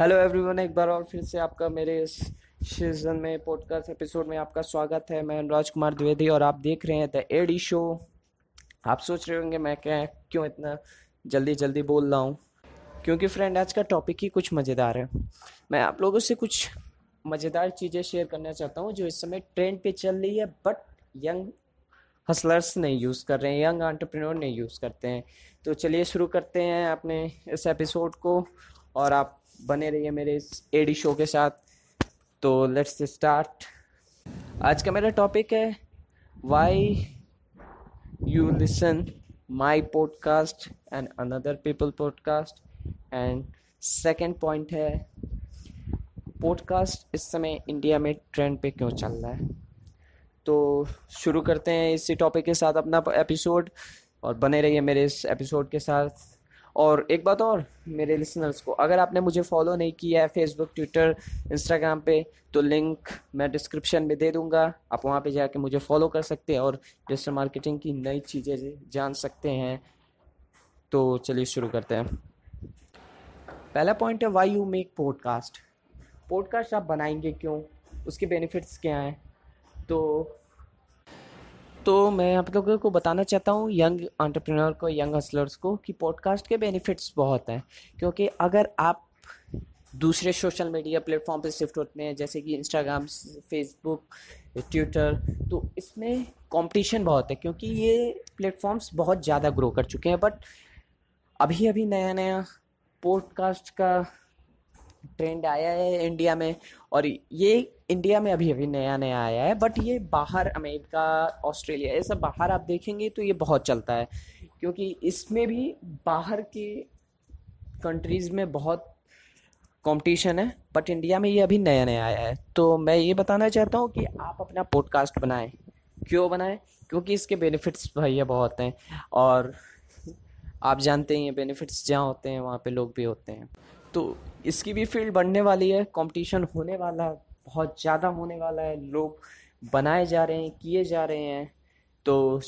Hello everyone एक बार और फिर से आपका मेरे इस सीज़न में पॉडकास्ट एपिसोड में आपका स्वागत है। मैं अनुराज कुमार द्विवेदी और आप देख रहे हैं द एडी शो आप सोच रहे होंगे, मैं क्या, क्यों इतना जल्दी जल्दी बोल रहा हूँ? क्योंकि फ्रेंड आज का टॉपिक ही कुछ मज़ेदार है। मैं आप लोगों से कुछ मज़ेदार चीज़ें शेयर करना चाहता हूँ, जो इस समय ट्रेंड पे चल रही है बट यंग हसलर्स नहीं यूज़ कर रहे हैं यंग आंट्रप्रेन्योर नहीं यूज़ करते हैं। तो चलिए शुरू करते हैं अपने इस एपिसोड को और आप बने रहिए मेरे इस एडी शो के साथ। तो लेट्स स्टार्ट आज का मेरा टॉपिक है why you listen my podcast and another people podcast and second point है पॉडकास्ट इस समय इंडिया में ट्रेंड पे क्यों चल रहा है? तो शुरू करते हैं इसी टॉपिक के साथ अपना एपिसोड और बने रहिए मेरे इस एपिसोड के साथ। और एक बात और मेरे लिसनर्स को, अगर आपने मुझे फॉलो नहीं किया है फेसबुक ट्विटर इंस्टाग्राम पे तो लिंक मैं डिस्क्रिप्शन में दे दूँगा। आप वहाँ पे जाके मुझे फॉलो कर सकते हैं और डिजिटल मार्केटिंग की नई चीज़ें जान सकते हैं। तो चलिए शुरू करते हैं। पहला पॉइंट है why you make podcast podcast आप बनाएँगे क्यों? उसके बेनिफिट्स क्या हैं? तो तो मैं आप लोगों को बताना चाहता हूँ, यंग एंटरप्रेन्योर को यंग हसलर्स को कि पॉडकास्ट के बेनिफिट्स बहुत हैं। क्योंकि अगर आप दूसरे सोशल मीडिया प्लेटफॉर्म पे शिफ्ट होते हैं, जैसे कि इंस्टाग्राम फेसबुक ट्विटर तो इसमें कंपटीशन बहुत है क्योंकि ये प्लेटफॉर्म्स बहुत ज़्यादा ग्रो कर चुके हैं। बट अभी अभी नया नया पॉडकास्ट का ट्रेंड आया है इंडिया में और ये इंडिया में अभी अभी नया नया आया है बट ये बाहर अमेरिका, ऑस्ट्रेलिया, ये सब बाहर आप देखेंगे तो ये बहुत चलता है, क्योंकि इसमें भी बाहर के कंट्रीज़ में बहुत कंपटीशन है बट इंडिया में ये अभी नया नया आया है। तो मैं ये बताना चाहता हूँ कि आप अपना पॉडकास्ट बनाएँ। क्यों बनाएँ? क्योंकि इसके बेनिफिट्स भैया बहुत हैं और आप जानते हैं ये बेनिफिट्स जहाँ होते हैं, वहाँ पे लोग भी होते हैं। तो इसकी भी फ़ील्ड बढ़ने वाली है कंपटीशन होने वाला है बहुत ज़्यादा होने वाला है, लोग बनाए जा रहे हैं, किए जा रहे हैं। तो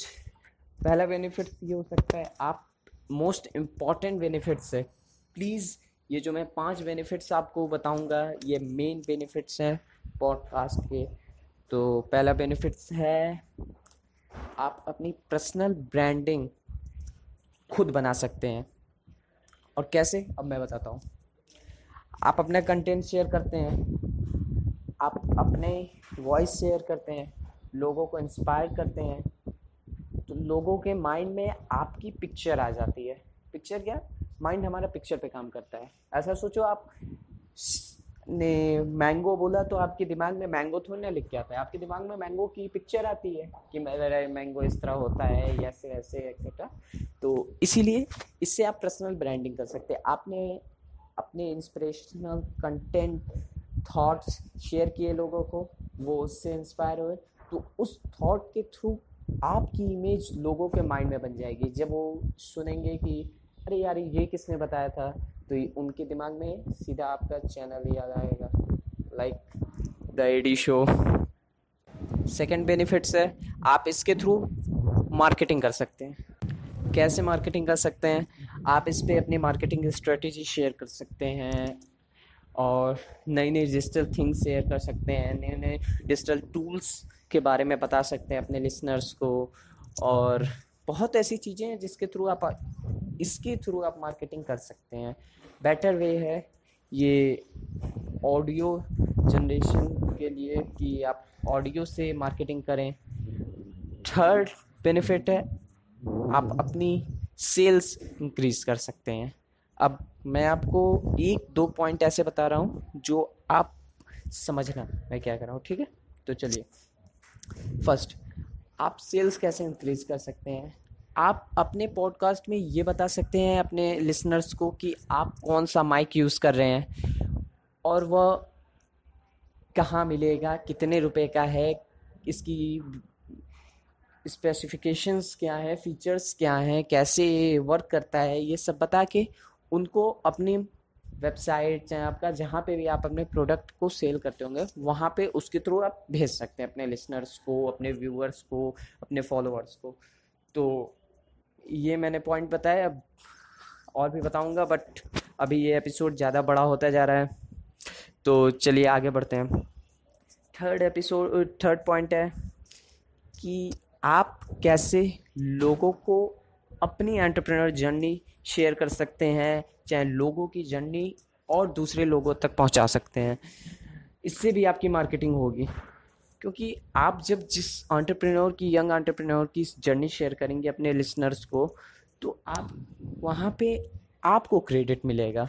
पहला बेनिफिट ये हो सकता है, आप मोस्ट इंपॉर्टेंट बेनिफिट्स है। प्लीज़ ये जो मैं पाँच बेनिफिट्स आपको बताऊँगा, ये मेन बेनिफिट्स हैं पॉडकास्ट के। तो पहला बेनिफिट्स है, आप अपनी पर्सनल ब्रांडिंग खुद बना सकते हैं। और कैसे? अब मैं बताता हूँ। आप अपना कंटेंट शेयर करते हैं, आप अपने वॉइस शेयर करते हैं, लोगों को इंस्पायर करते हैं तो लोगों के माइंड में आपकी पिक्चर आ जाती है। पिक्चर क्या? माइंड हमारा पिक्चर पे काम करता है। ऐसा सोचो आप ने मैंगो बोला तो आपके दिमाग में मैंगो थोड़ी ना लिख के आता है। आपके दिमाग में मैंगो की पिक्चर आती है कि मेरा मैंगो इस तरह होता है, ऐसे ऐसे एक्सेट्रा तो इसीलिए इससे आप पर्सनल ब्रांडिंग कर सकते हैं। आपने अपने इंस्पिरेशनल कंटेंट थॉट्स शेयर किए लोगों को, वो उससे इंस्पायर हुए। तो उस थॉट के थ्रू आपकी इमेज लोगों के माइंड में बन जाएगी। जब वो सुनेंगे कि, अरे यार, ये किसने बताया था? तो उनके दिमाग में सीधा आपका चैनल ही याद आएगा। Like the ad show second benefits है, आप इसके थ्रू मार्केटिंग कर सकते हैं। कैसे मार्केटिंग कर सकते हैं? आप इस पर अपनी मार्केटिंग स्ट्रेटजी शेयर कर सकते हैं और नई नई डिजिटल थिंग्स शेयर कर सकते हैं नए नए डिजिटल टूल्स के बारे में बता सकते हैं अपने लिसनर्स को और बहुत ऐसी चीज़ें हैं जिसके थ्रू आप इसके थ्रू आप मार्केटिंग कर सकते हैं। बेटर वे है ये ऑडियो जनरेशन के लिए कि आप ऑडियो से मार्केटिंग करें। थर्ड बेनिफिट है, आप अपनी सेल्स इंक्रीज कर सकते हैं। अब मैं आपको एक दो पॉइंट ऐसे बता रहा हूँ जो आप समझना मैं क्या कर रहा हूँ, ठीक है? तो चलिए। फ़र्स्ट आप सेल्स कैसे इंक्रीज कर सकते हैं? आप अपने पॉडकास्ट में ये बता सकते हैं अपने लिसनर्स को कि आप कौन सा माइक यूज़ कर रहे हैं और वह कहाँ मिलेगा, कितने रुपए का है, इसकी स्पेसिफिकेशंस क्या है फीचर्स क्या हैं, कैसे वर्क करता है, ये सब बता के उनको अपनी वेबसाइट चाहे आपका जहाँ पे भी आप अपने प्रोडक्ट को सेल करते होंगे, वहाँ पे उसके थ्रू आप भेज सकते हैं अपने लिसनर्स को, अपने व्यूअर्स को, अपने फॉलोअर्स को। तो ये मैंने पॉइंट बताया, अब और भी बताऊँगा बट अभी ये एपिसोड ज़्यादा बड़ा होता जा रहा है। तो चलिए आगे बढ़ते हैं। थर्ड एपिसोड थर्ड पॉइंट है कि आप कैसे लोगों को अपनी एंटरप्रेन्योर जर्नी शेयर कर सकते हैं, चाहे लोगों की जर्नी और दूसरे लोगों तक पहुँचा सकते हैं। इससे भी आपकी मार्केटिंग होगी। क्योंकि आप जब जिस एंटरप्रेन्योर की यंग एंटरप्रेन्योर की जर्नी शेयर करेंगे अपने लिसनर्स को तो आप, वहाँ पे आपको क्रेडिट मिलेगा।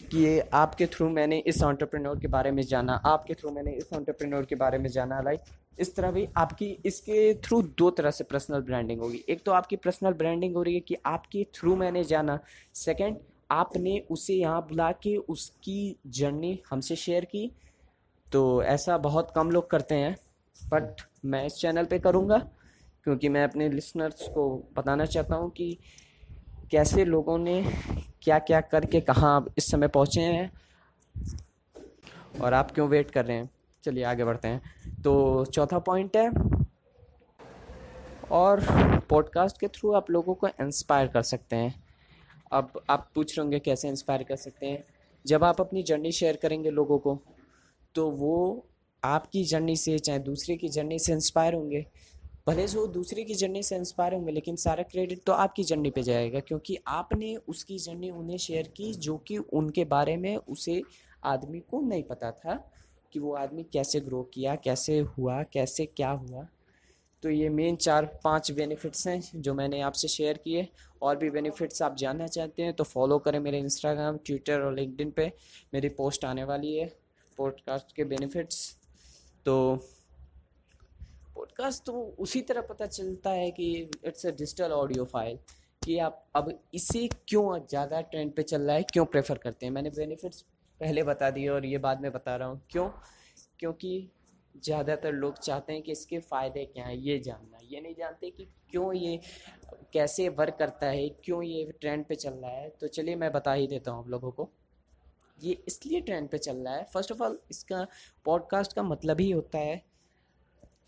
कि ये आपके थ्रू मैंने इस एंटरप्रेन्योर के बारे में जाना, आपके थ्रू मैंने इस एंटरप्रेन्योर के बारे में जाना लाइक इस तरह भी आपकी, इसके थ्रू दो तरह से पर्सनल ब्रांडिंग होगी। एक तो आपकी पर्सनल ब्रांडिंग हो रही है कि आपके थ्रू मैंने जाना। सेकंड आपने उसे यहाँ बुला के उसकी जर्नी हमसे शेयर की। तो ऐसा बहुत कम लोग करते हैं बट मैं इस चैनल पे करूँगा, क्योंकि मैं अपने लिसनर्स को बताना चाहता हूँ कि कैसे लोगों ने क्या क्या करके कहाँ इस समय पहुँचे हैं? और आप क्यों वेट कर रहे हैं? चलिए आगे बढ़ते हैं। तो चौथा पॉइंट है, और पॉडकास्ट के थ्रू आप लोगों को इंस्पायर कर सकते हैं। अब आप पूछ रहे होंगे कैसे इंस्पायर कर सकते हैं? जब आप अपनी जर्नी शेयर करेंगे लोगों को तो वो आपकी जर्नी से चाहे दूसरे की जर्नी से इंस्पायर होंगे। भले से वो दूसरे की जर्नी से इंस्पायर होंगे, लेकिन सारा क्रेडिट तो आपकी जर्नी पे जाएगा, क्योंकि आपने उसकी जर्नी उन्हें शेयर की जो कि उनके बारे में उसे आदमी को नहीं पता था कि वो आदमी कैसे ग्रो किया, कैसे हुआ, कैसे क्या हुआ। तो ये मेन चार पाँच बेनिफिट्स हैं जो मैंने आपसे शेयर किए। और भी बेनिफिट्स आप जानना चाहते हैं तो फॉलो करें मेरे इंस्टाग्राम ट्विटर और लिंकडिन पे। मेरी पोस्ट आने वाली है पॉडकास्ट के बेनिफिट्स तो पॉडकास्ट तो उसी तरह पता चलता है कि it's a digital audio file कि आप अब इसे क्यों ज़्यादा ट्रेंड पे चल रहा है, क्यों प्रेफर करते हैं? मैंने बेनिफिट्स पहले बता दिए और ये बाद में बता रहा हूँ। क्यों? क्योंकि ज़्यादातर लोग चाहते हैं कि इसके फ़ायदे क्या हैं, ये जानना। ये नहीं जानते कि क्यों ये, कैसे वर्क करता है, क्यों ये ट्रेंड पे चल रहा है। तो चलिए मैं बता ही देता हूँ आप लोगों को। ये इसलिए ट्रेंड पे चल रहा है। फ़र्स्ट ऑफ़ ऑल इसका पॉडकास्ट का मतलब ही होता है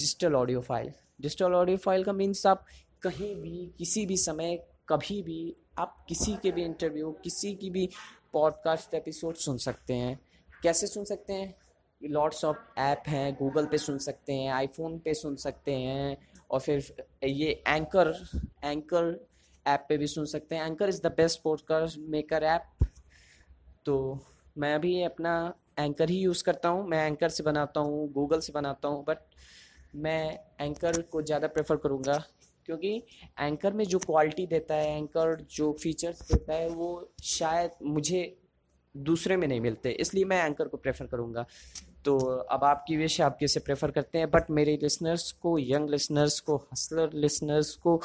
digital audio file. Digital audio file का मीन्स आप कहीं भी, किसी भी समय, कभी भी आप किसी के भी इंटरव्यू किसी की भी पॉडकास्ट एपिसोड सुन सकते हैं। कैसे सुन सकते हैं? लॉट्स ऑफ़ ऐप हैं गूगल पे सुन सकते हैं आईफोन पे सुन सकते हैं, और फिर ये एंकर एंकर ऐप पे भी सुन सकते हैं। Anchor is the best podcast maker app तो मैं भी अपना एंकर ही यूज़ करता हूँ। मैं एंकर से बनाता हूँ गूगल से बनाता हूँ बट मैं एंकर को ज़्यादा प्रेफर करूँगा, क्योंकि एंकर में जो क्वालिटी देता है एंकर जो फीचर्स देता है, वो शायद मुझे दूसरे में नहीं मिलते, इसलिए मैं एंकर को प्रेफर करूँगा। तो अब आपकी विश आप किसे प्रेफर करते हैं? बट मेरे लिसनर्स को यंग लिसनर्स को हसलर लिसनर्स को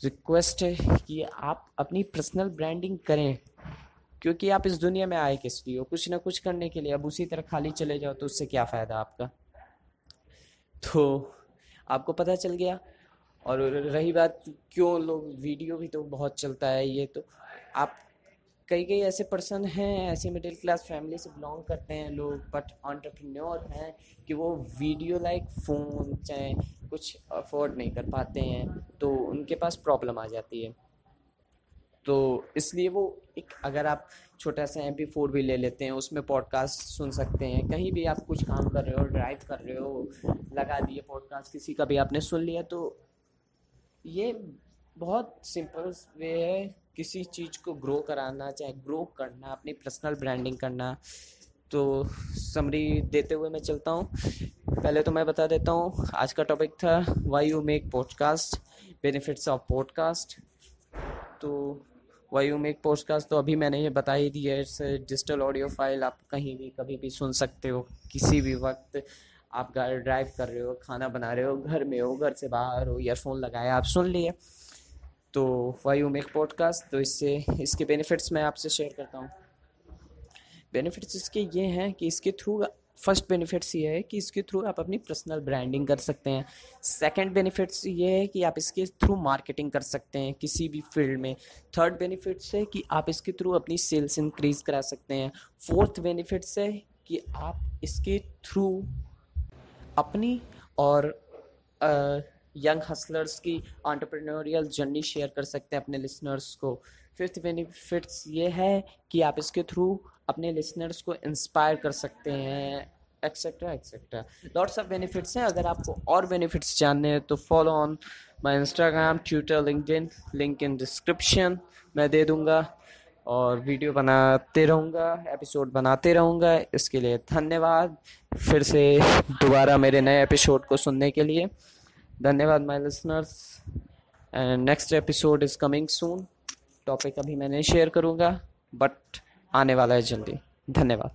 रिक्वेस्ट है कि आप अपनी पर्सनल ब्रांडिंग करें, क्योंकि आप इस दुनिया में आए किस लिए हो? कुछ ना कुछ करने के लिए। अब उसी तरह खाली चले जाओ तो उससे क्या फ़ायदा आपका? तो आपको पता चल गया। और रही बात, क्यों लोग वीडियो भी तो बहुत चलता है ये तो। आप कई कई ऐसे पर्सन हैं, ऐसे मिडिल क्लास फैमिली से बिलोंग करते हैं लोग, बट ऑन्टरप्रन्योर हैं कि वो वीडियो लाइक फ़ोन चाहे कुछ अफोर्ड नहीं कर पाते हैं तो उनके पास प्रॉब्लम आ जाती है। तो इसलिए वो एक, अगर आप छोटा सा एम पी फोर भी ले लेते हैं, उसमें पॉडकास्ट सुन सकते हैं। कहीं भी आप कुछ काम कर रहे हो ड्राइव कर रहे हो, लगा दिए पॉडकास्ट किसी का भी आपने सुन लिया तो ये बहुत सिंपल वे है किसी चीज़ को ग्रो कराना, चाहे ग्रो करना, अपनी पर्सनल ब्रांडिंग करना। तो समरी देते हुए मैं चलता हूँ। पहले तो मैं बता देता हूँ, आज का टॉपिक था why you make podcast benefits of podcast तो वाई यू मेक पॉडकास्ट तो अभी मैंने ये बता ही दिया है इट्स डिजिटल ऑडियो फ़ाइल आप कहीं भी, कभी भी सुन सकते हो, किसी भी वक्त आप ड्राइव कर रहे हो, खाना बना रहे हो, घर में हो, घर से बाहर हो ईयरफोन लगाया, आप सुन लिए। तो वाई यू मेक पॉडकास्ट तो इससे, इसके बेनिफिट्स मैं आपसे शेयर करता हूँ। बेनिफिट्स इसके ये हैं कि इसके थ्रू फ़र्स्ट बेनिफिट्स ये है कि इसके थ्रू आप अपनी पर्सनल ब्रांडिंग कर सकते हैं। सेकंड बेनिफिट्स ये है कि आप इसके थ्रू मार्केटिंग कर सकते हैं किसी भी फ़ील्ड में। थर्ड बेनिफिट्स है कि आप इसके थ्रू अपनी सेल्स इंक्रीज करा सकते हैं। फोर्थ बेनिफिट्स है कि आप इसके थ्रू अपनी और यंग हसलर्स की ऑन्टरप्रेन्योरियल जर्नी शेयर कर सकते हैं अपने लिसनर्स को। फिफ्थ बेनिफिट्स ये है कि आप इसके थ्रू अपने लिसनर्स को इंस्पायर कर सकते हैं etcetera etcetera lots of benefits हैं, अगर आपको और बेनिफिट्स जानने हैं तो follow on my Instagram Twitter LinkedIn link in description मैं दे दूँगा और वीडियो बनाते रहूँगा एपिसोड बनाते रहूँगा। इसके लिए धन्यवाद। फिर से दोबारा मेरे नए एपिसोड को सुनने के लिए। धन्यवाद my listeners and next episode is coming soon topic अभी मैं नहीं शेयर करूँगा बट आने वाला है जल्दी. धन्यवाद.